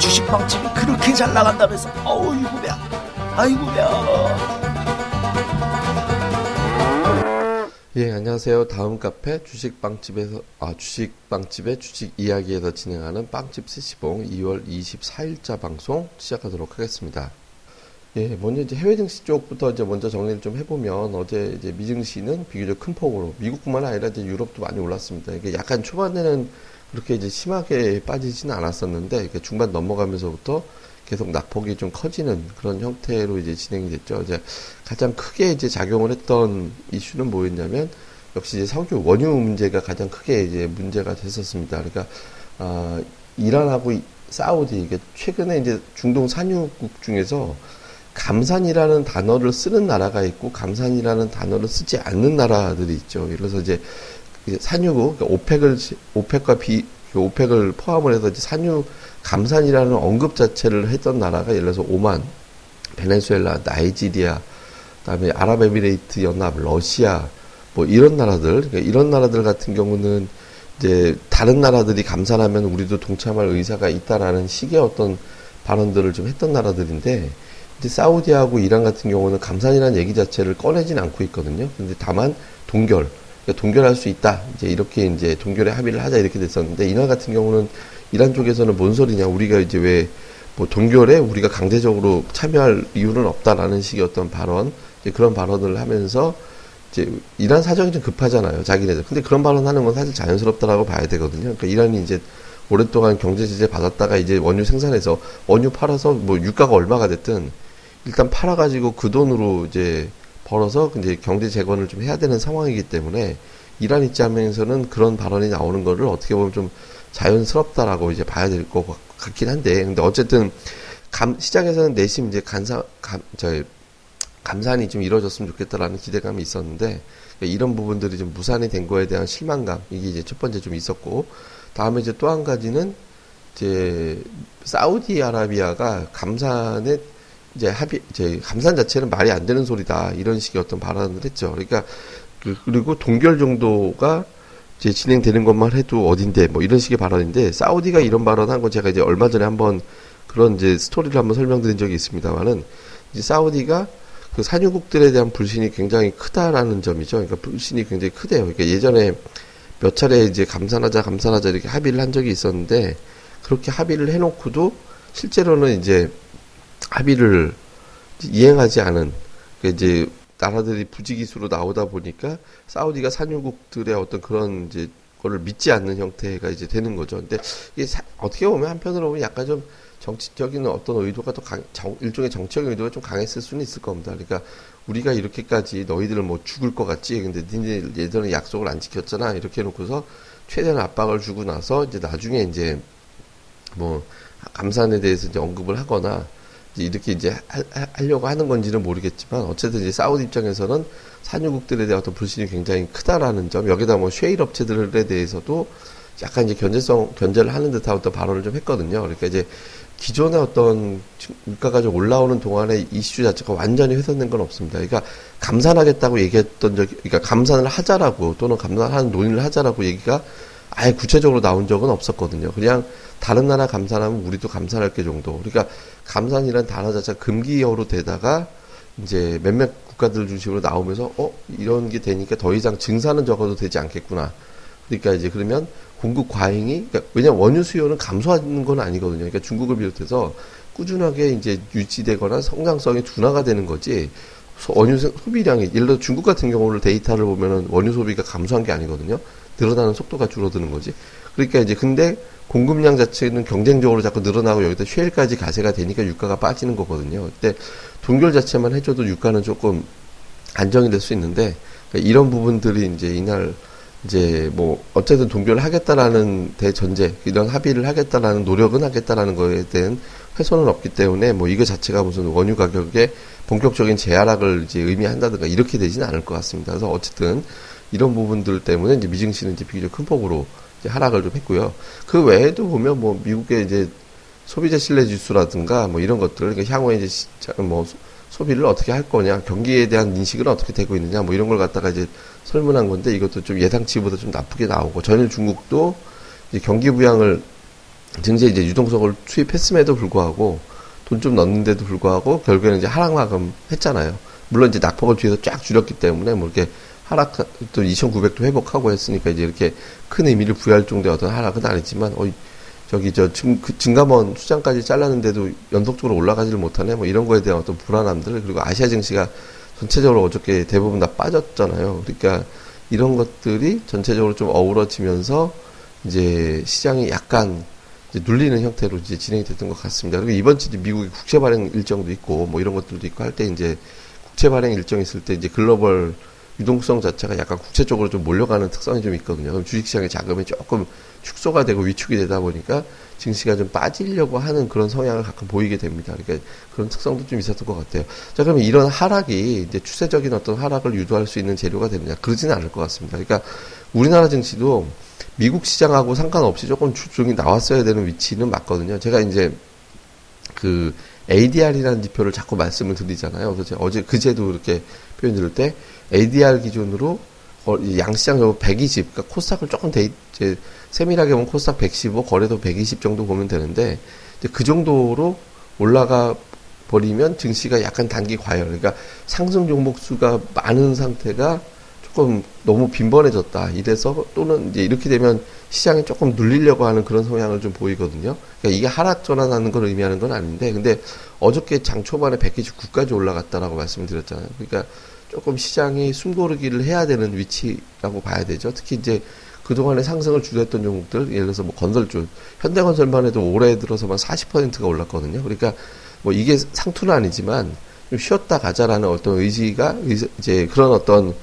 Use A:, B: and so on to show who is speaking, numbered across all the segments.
A: 주식빵집이 그렇게 잘 나간다면서 어이구 야 아이고 야
B: 예, 안녕하세요. 다음 카페 주식빵집에서, 아, 주식빵집의 주식 이야기에서 진행하는 빵집 스시봉 2월 24일자 방송 시작하도록 하겠습니다. 예, 먼저 이제 해외 증시 쪽부터 이제 먼저 정리를 좀 해보면 어제 이제 미증시는 비교적 큰 폭으로 미국뿐만 아니라 이제 유럽도 많이 올랐습니다. 이게 약간 초반에는 그렇게 이제 심하게 빠지지는 않았었는데 중반 넘어가면서부터 계속 낙폭이 좀 커지는 그런 형태로 이제 진행이 됐죠. 이제 가장 크게 이제 작용을 했던 이슈는 뭐였냐면 역시 이제 석유 원유 문제가 가장 크게 이제 문제가 됐었습니다. 그러니까 아, 이란하고 사우디 이게 최근에 이제 중동 산유국 중에서 감산이라는 단어를 쓰는 나라가 있고 감산이라는 단어를 쓰지 않는 나라들이 있죠. 그래서 이제 산유국 그러니까 오펙을 오펙과 비 오펙을 포함을 해서 산유 감산이라는 언급 자체를 했던 나라가 예를 들어서 오만, 베네수엘라, 나이지리아, 그다음에 아랍에미레이트 연합, 러시아 뭐 이런 나라들 그러니까 이런 나라들 같은 경우는 이제 다른 나라들이 감산하면 우리도 동참할 의사가 있다라는 식의 어떤 발언들을 좀 했던 나라들인데 이제 사우디하고 이란 같은 경우는 감산이라는 얘기 자체를 꺼내진 않고 있거든요. 근데 다만 동결, 그러니까 동결할 수 있다. 이제 이렇게 이제 동결에 합의를 하자 이렇게 됐었는데 이란 같은 경우는 이란 쪽에서는 뭔 소리냐. 우리가 이제 왜 뭐 동결에 우리가 강제적으로 참여할 이유는 없다라는 식의 어떤 발언, 이제 그런 발언을 하면서 이제 이란 사정이 좀 급하잖아요. 자기네들. 근데 그런 발언하는 건 사실 자연스럽다라고 봐야 되거든요. 그러니까 이란이 이제 오랫동안 경제 제재 받았다가 이제 원유 생산해서 원유 팔아서 뭐 유가가 얼마가 됐든 일단 팔아가지고 그 돈으로 이제 벌어서 이제 경제 재건을 좀 해야 되는 상황이기 때문에 이란 입장에서는 그런 발언이 나오는 거를 어떻게 보면 좀 자연스럽다라고 이제 봐야 될 것 같긴 한데, 근데 어쨌든 감, 시장에서는 내심 이제 간사, 감, 저, 감산이 좀 이루어졌으면 좋겠다라는 기대감이 있었는데, 이런 부분들이 좀 무산이 된 거에 대한 실망감, 이게 이제 첫 번째 좀 있었고, 다음에 이제 또 한 가지는, 이제, 사우디아라비아가 감산에 이제 합의, 이제 감산 자체는 말이 안 되는 소리다. 이런 식의 어떤 발언을 했죠. 그러니까, 그, 그리고 동결 정도가 이제 진행되는 것만 해도 어딘데 뭐 이런 식의 발언인데 사우디가 이런 발언 한 건 제가 이제 얼마 전에 한번 그런 이제 스토리를 한번 설명드린 적이 있습니다만은 이제 사우디가 그 산유국들에 대한 불신이 굉장히 크다라는 점이죠. 그러니까 불신이 굉장히 크대요. 그러니까 예전에 몇 차례 이제 감산하자 감산하자 이렇게 합의를 한 적이 있었는데 그렇게 합의를 해놓고도 실제로는 이제 합의를 이행하지 않은 그 이제 나라들이 부지기수로 나오다 보니까 사우디가 산유국들의 어떤 그런 이제 거를 믿지 않는 형태가 이제 되는 거죠. 근데 이게 사, 어떻게 보면 한편으로 보면 약간 좀 정치적인 어떤 의도가 또 강, 정, 일종의 정치적인 의도가 좀 강했을 수는 있을 겁니다. 그러니까 우리가 이렇게까지 너희들은 뭐 죽을 것 같지. 근데 니네 예전에 약속을 안 지켰잖아. 이렇게 해놓고서 최대한 압박을 주고 나서 이제 나중에 이제 뭐 감산에 대해서 이제 언급을 하거나 이렇게 이제 하, 려고 하는 건지는 모르겠지만 어쨌든 이제 사우디 입장에서는 산유국들에 대한 어떤 불신이 굉장히 크다라는 점 여기다 뭐 쉐일 업체들에 대해서도 약간 이제 견제성 견제를 하는 듯한 어떤 발언을 좀 했거든요. 그러니까 이제 기존의 어떤 물가가 좀 올라오는 동안에 이슈 자체가 완전히 훼손된 건 없습니다. 그러니까 감산하겠다고 얘기했던 적, 그러니까 감산을 하자라고 또는 감산하는 논의를 하자라고 얘기가 아예 구체적으로 나온 적은 없었거든요. 그냥 다른 나라 감산하면 우리도 감산할 게 정도. 그러니까 감산이란 단어 자체가 금기어로 되다가 이제 몇몇 국가들 중심으로 나오면서 어 이런 게 되니까 더 이상 증산은 적어도 되지 않겠구나. 그러니까 이제 그러면 공급 과잉이 그러니까 왜냐면 원유 수요는 감소하는 건 아니거든요. 그러니까 중국을 비롯해서 꾸준하게 이제 유지되거나 성장성이 둔화가 되는 거지. 원유 소비량이 예를 들어 중국 같은 경우를 데이터를 보면은 원유 소비가 감소한 게 아니거든요. 늘어나는 속도가 줄어드는 거지. 그러니까 이제 근데 공급량 자체는 경쟁적으로 자꾸 늘어나고 여기다 쉐일까지 가세가 되니까 유가가 빠지는 거거든요. 근데 동결 자체만 해줘도 유가는 조금 안정이 될 수 있는데 그러니까 이런 부분들이 이제 이날 이제 뭐 어쨌든 동결을 하겠다라는 대전제 이런 합의를 하겠다라는 노력은 하겠다라는 거에 대한 훼손은 없기 때문에 뭐 이거 자체가 무슨 원유 가격에 본격적인 재하락을 이제 의미한다든가 이렇게 되지는 않을 것 같습니다. 그래서 어쨌든 이런 부분들 때문에 이제 미증시는 이제 비교적 큰 폭으로 이제 하락을 좀 했고요. 그 외에도 보면 뭐 미국의 이제 소비자 신뢰 지수라든가 뭐 이런 것들, 그러니까 향후에 이제 뭐 소비를 어떻게 할 거냐, 경기에 대한 인식은 어떻게 되고 있느냐, 뭐 이런 걸 갖다가 이제 설문한 건데 이것도 좀 예상치보다 좀 나쁘게 나오고 전일 중국도 이제 경기 부양을 증시에 이제 유동성을 투입했음에도 불구하고 돈 좀 넣는데도 불구하고 결국에는 이제 하락 마감 했잖아요. 물론 이제 낙폭을 뒤에서 쫙 줄였기 때문에 뭐 이렇게 하락 또 2,900도 회복하고 했으니까 이제 이렇게 큰 의미를 부여할 정도의 어떤 하락은 아니지만 어 저기 저 증, 그 증감원 수장까지 잘랐는데도 연속적으로 올라가지를 못하네 뭐 이런 거에 대한 어떤 불안함들 그리고 아시아 증시가 전체적으로 어저께 대부분 다 빠졌잖아요. 그러니까 이런 것들이 전체적으로 좀 어우러지면서 이제 시장이 약간 이제 눌리는 형태로 이제 진행이 됐던 것 같습니다. 그리고 이번 주 미국의 국채 발행 일정도 있고 뭐 이런 것들도 있고 할 때 이제 국채 발행 일정 있을 때 이제 글로벌 유동성 자체가 약간 국채 쪽으로 좀 몰려가는 특성이 좀 있거든요. 그럼 주식시장의 자금이 조금 축소가 되고 위축이 되다 보니까 증시가 좀 빠지려고 하는 그런 성향을 가끔 보이게 됩니다. 그러니까 그런 특성도 좀 있었던 것 같아요. 자, 그러면 이런 하락이 이제 추세적인 어떤 하락을 유도할 수 있는 재료가 되느냐? 그러지는 않을 것 같습니다. 그러니까 우리나라 증시도 미국 시장하고 상관없이 조금 주중이 나왔어야 되는 위치는 맞거든요. 제가 이제 그 ADR이라는 지표를 자꾸 말씀을 드리잖아요. 그래서 어제 그제도 이렇게 표현 드릴 때 ADR 기준으로 어, 양시장 요 120, 그러니까 코스닥을 조금 데, 이제 세밀하게 보면 코스닥 115, 거래도 120 정도 보면 되는데 그 정도로 올라가 버리면 증시가 약간 단기 과열, 그러니까 상승 종목 수가 많은 상태가 조금 너무 빈번해졌다. 이래서 또는 이제 이렇게 되면 시장이 조금 눌리려고 하는 그런 성향을 좀 보이거든요. 그러니까 이게 하락 전환하는 걸 의미하는 건 아닌데, 근데 어저께 장 초반에 129까지 올라갔다라고 말씀을 드렸잖아요. 그러니까 조금 시장이 숨고르기를 해야 되는 위치라고 봐야 되죠. 특히 이제 그동안에 상승을 주도했던 종목들, 예를 들어서 뭐 건설주, 현대건설만 해도 올해 들어서만 40%가 올랐거든요. 그러니까 뭐 이게 상투는 아니지만 좀 쉬었다 가자라는 어떤 의지가 이제 그런 어떤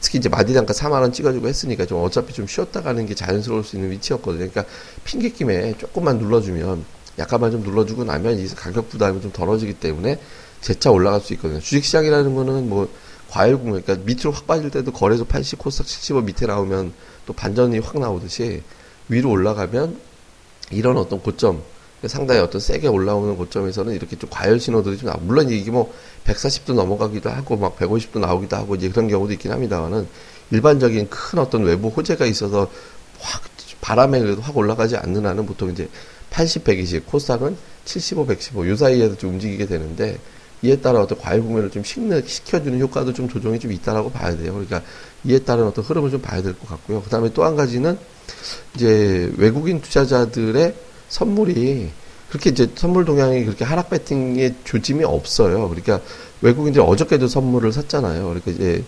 B: 특히 이제 마디단가 4만 원 찍어주고 했으니까 좀 어차피 좀 쉬었다 가는 게 자연스러울 수 있는 위치였거든요. 그러니까 핑계김에 조금만 눌러주면 약간만 좀 눌러주고 나면 이 가격 부담이 좀 덜어지기 때문에 재차 올라갈 수 있거든요. 주식시장이라는 거는 뭐 과열 국면, 그러니까 밑으로 확 빠질 때도 거래소 80, 코스닥 75 밑에 나오면 또 반전이 확 나오듯이 위로 올라가면 이런 어떤 고점, 상당히 어떤 세게 올라오는 고점에서는 이렇게 좀 과열 신호들이 좀 나. 물론 이게 뭐 140도 넘어가기도 하고 막 150도 나오기도 하고 이제 그런 경우도 있긴 합니다만은 일반적인 큰 어떤 외부 호재가 있어서 확 바람에 그래도 확 올라가지 않는 한은 보통 이제 80, 120, 코스닥은 75, 115 요 사이에서 좀 움직이게 되는데 이에 따라 어떤 과일 구매를 좀 식는, 시켜주는 효과도 좀 조정이 좀 있다라고 봐야 돼요. 그러니까 이에 따른 어떤 흐름을 좀 봐야 될 것 같고요. 그 다음에 또 한 가지는 이제 외국인 투자자들의 선물이 그렇게 이제 선물 동향이 그렇게 하락 배팅의 조짐이 없어요. 그러니까 외국인들이 어저께도 선물을 샀잖아요. 그러니까 이제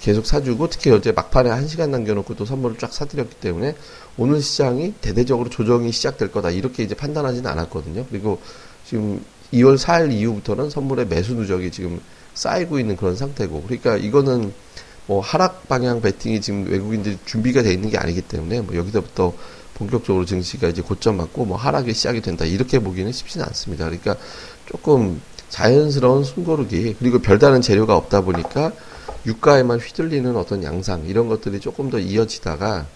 B: 계속 사주고 특히 어제 막판에 한 시간 남겨놓고 또 선물을 쫙 사드렸기 때문에 오늘 시장이 대대적으로 조정이 시작될 거다 이렇게 이제 판단하지는 않았거든요. 그리고 지금 2월 4일 이후부터는 선물의 매수 누적이 지금 쌓이고 있는 그런 상태고 그러니까 이거는 뭐 하락 방향 베팅이 지금 외국인들이 준비가 돼 있는 게 아니기 때문에 뭐 여기서부터 본격적으로 증시가 이제 고점 맞고 뭐 하락이 시작이 된다 이렇게 보기는 쉽지는 않습니다. 그러니까 조금 자연스러운 숨고르기 그리고 별다른 재료가 없다 보니까 유가에만 휘둘리는 어떤 양상 이런 것들이 조금 더 이어지다가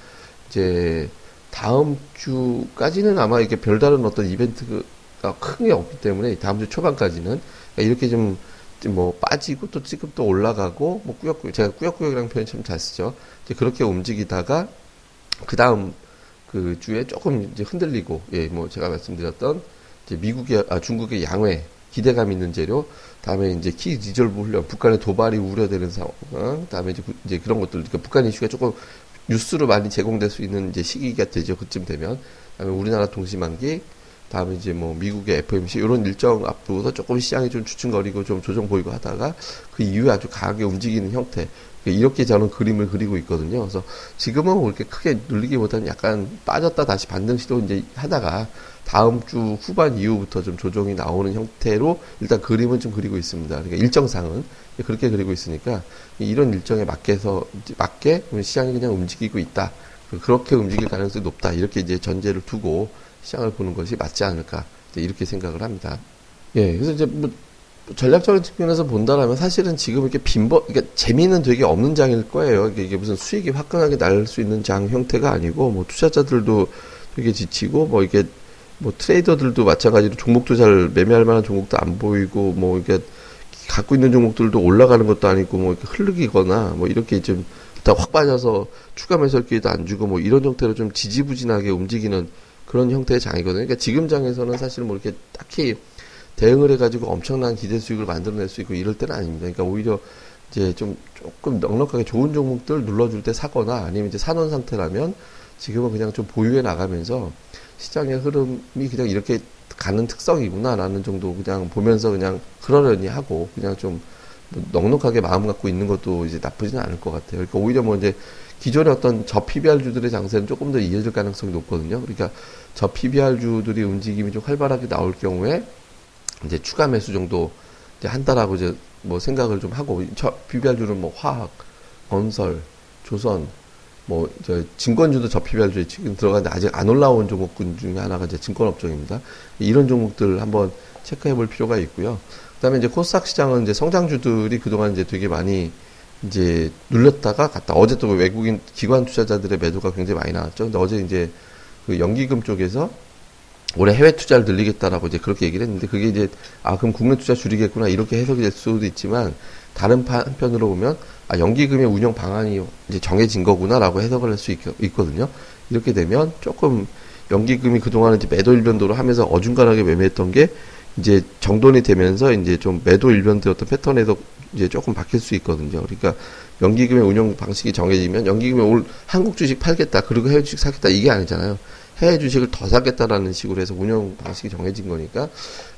B: 이제 다음 주까지는 아마 이게 별다른 어떤 이벤트가 큰 게 없기 때문에 다음 주 초반까지는 그러니까 이렇게 좀 뭐 빠지고 또 지금 또 올라가고 뭐 꾸역꾸역 제가 꾸역꾸역이라는 표현 참 잘 쓰죠. 이제 그렇게 움직이다가 그 다음 그 주에 조금 이제 흔들리고 예뭐 제가 말씀드렸던 이제 미국의 아 중국의 양회 기대감 있는 재료 다음에 이제 키 리졸브 훈련 북한의 도발이 우려되는 상황 어? 다음에 이제, 이제 그런 것들 그러니까 북한 이슈가 조금 뉴스로 많이 제공될 수 있는 이제 시기가 되죠 그쯤 되면 다음에 우리나라 동시만기 다음에 이제 뭐 미국의 FOMC 이런 일정 앞두고서 조금 시장이 좀 주춤거리고 좀 조정 보이고 하다가 그 이후에 아주 강하게 움직이는 형태 이렇게 저는 그림을 그리고 있거든요. 그래서 지금은 뭐 그렇게 크게 눌리기보다는 약간 빠졌다 다시 반등 시도 이제 하다가 다음 주 후반 이후부터 좀 조정이 나오는 형태로 일단 그림은 좀 그리고 있습니다. 그러니까 일정상은 그렇게 그리고 있으니까 이런 일정에 맞게서 맞게 시장이 그냥 움직이고 있다. 그렇게 움직일 가능성이 높다. 이렇게 이제 전제를 두고 시장을 보는 것이 맞지 않을까 이렇게 생각을 합니다. 예, 그래서 이제 뭐 전략적인 측면에서 본다라면 사실은 지금 이렇게 빈번, 그러니까 재미는 되게 없는 장일 거예요. 이게 무슨 수익이 화끈하게 날 수 있는 장 형태가 아니고, 뭐 투자자들도 되게 지치고, 뭐 이게 뭐 트레이더들도 마찬가지로 종목도 잘 매매할 만한 종목도 안 보이고, 뭐 이게 갖고 있는 종목들도 올라가는 것도 아니고, 뭐 이렇게 흐르기거나, 뭐 이렇게 좀 다 확 빠져서 추가 매설 기회도 안 주고, 뭐 이런 형태로 좀 지지부진하게 움직이는 그런 형태의 장이거든요. 그러니까 지금 장에서는 사실 뭐 이렇게 딱히 대응을 해가지고 엄청난 기대 수익을 만들어낼 수 있고 이럴 때는 아닙니다. 그러니까 오히려 이제 좀 조금 넉넉하게 좋은 종목들 눌러줄 때 사거나 아니면 이제 산원 상태라면 지금은 그냥 좀 보유해 나가면서 시장의 흐름이 그냥 이렇게 가는 특성이구나라는 정도 그냥 보면서 그냥 그러려니 하고 그냥 좀 넉넉하게 마음 갖고 있는 것도 이제 나쁘지는 않을 것 같아요. 그러니까 오히려 뭐 이제 기존의 어떤 저 PBR주들의 장세는 조금 더 이어질 가능성이 높거든요. 그러니까 저 PBR주들이 움직임이 좀 활발하게 나올 경우에 이제 추가 매수 정도 이제 한다라고 이제 뭐 생각을 좀 하고 저 PBR주는 뭐 화학, 건설, 조선 뭐, 저, 증권주도 저 PBR주에 지금 들어가는데 아직 안 올라온 종목군 중에 하나가 이제 증권업종입니다. 이런 종목들 한번 체크해 볼 필요가 있고요. 그 다음에 이제 코스닥 시장은 이제 성장주들이 그동안 이제 되게 많이 이제 눌렸다가 갔다. 어제 또 외국인 기관 투자자들의 매도가 굉장히 많이 나왔죠. 근데 어제 이제 그 연기금 쪽에서 올해 해외 투자를 늘리겠다라고 이제 그렇게 얘기를 했는데 그게 이제 아 그럼 국내 투자 줄이겠구나 이렇게 해석이 될 수도 있지만 다른 한편으로 보면 아 연기금의 운영 방안이 이제 정해진 거구나라고 해석을 할 수 있거든요. 이렇게 되면 조금 연기금이 그동안 이제 매도 일변도로 하면서 어중간하게 매매했던 게 이제 정돈이 되면서 이제 좀 매도 일변도의 어떤 패턴에서 이제 조금 바뀔 수 있거든요. 그러니까 연기금의 운영 방식이 정해지면 연기금에 올 한국 주식 팔겠다 그리고 해외 주식 사겠다 이게 아니잖아요. 해외 주식을 더 사겠다라는 식으로 해서 운영 방식이 정해진 거니까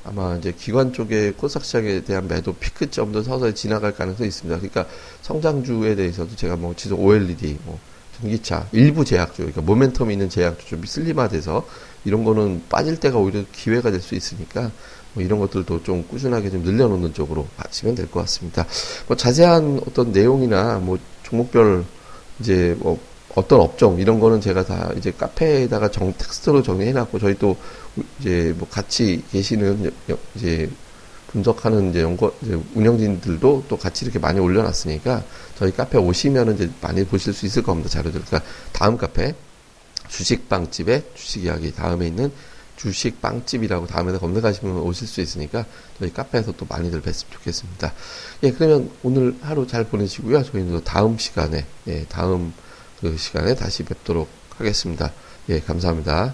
B: 아마 이제 기관 쪽에 코스닥 시장에 대한 매도 피크점도 서서히 지나갈 가능성이 있습니다. 그러니까 성장주에 대해서도 제가 뭐 지도 OLED, 뭐 전기차, 일부 제약주, 그러니까 모멘텀 있는 제약주 좀 슬림화돼서 이런 거는 빠질 때가 오히려 기회가 될 수 있으니까 뭐 이런 것들도 좀 꾸준하게 좀 늘려놓는 쪽으로 하시면 될 것 같습니다. 뭐 자세한 어떤 내용이나 뭐 종목별 이제 뭐 어떤 업종 이런 거는 제가 다 이제 카페에다가 정 텍스트로 정리해놨고 저희 또 이제 뭐 같이 계시는 이제 분석하는 이제 연구 이제 운영진들도 또 같이 이렇게 많이 올려놨으니까 저희 카페 오시면은 이제 많이 보실 수 있을 겁니다 자료들. 그러니까 다음 카페 주식빵집의 주식 이야기 다음에 있는 주식 빵집이라고 다음에 검색하시면 오실 수 있으니까 저희 카페에서 또 많이들 뵀으면 좋겠습니다. 예, 그러면 오늘 하루 잘 보내시고요. 저희는 또 다음 시간에, 예, 다음 그 시간에 다시 뵙도록 하겠습니다. 예, 감사합니다.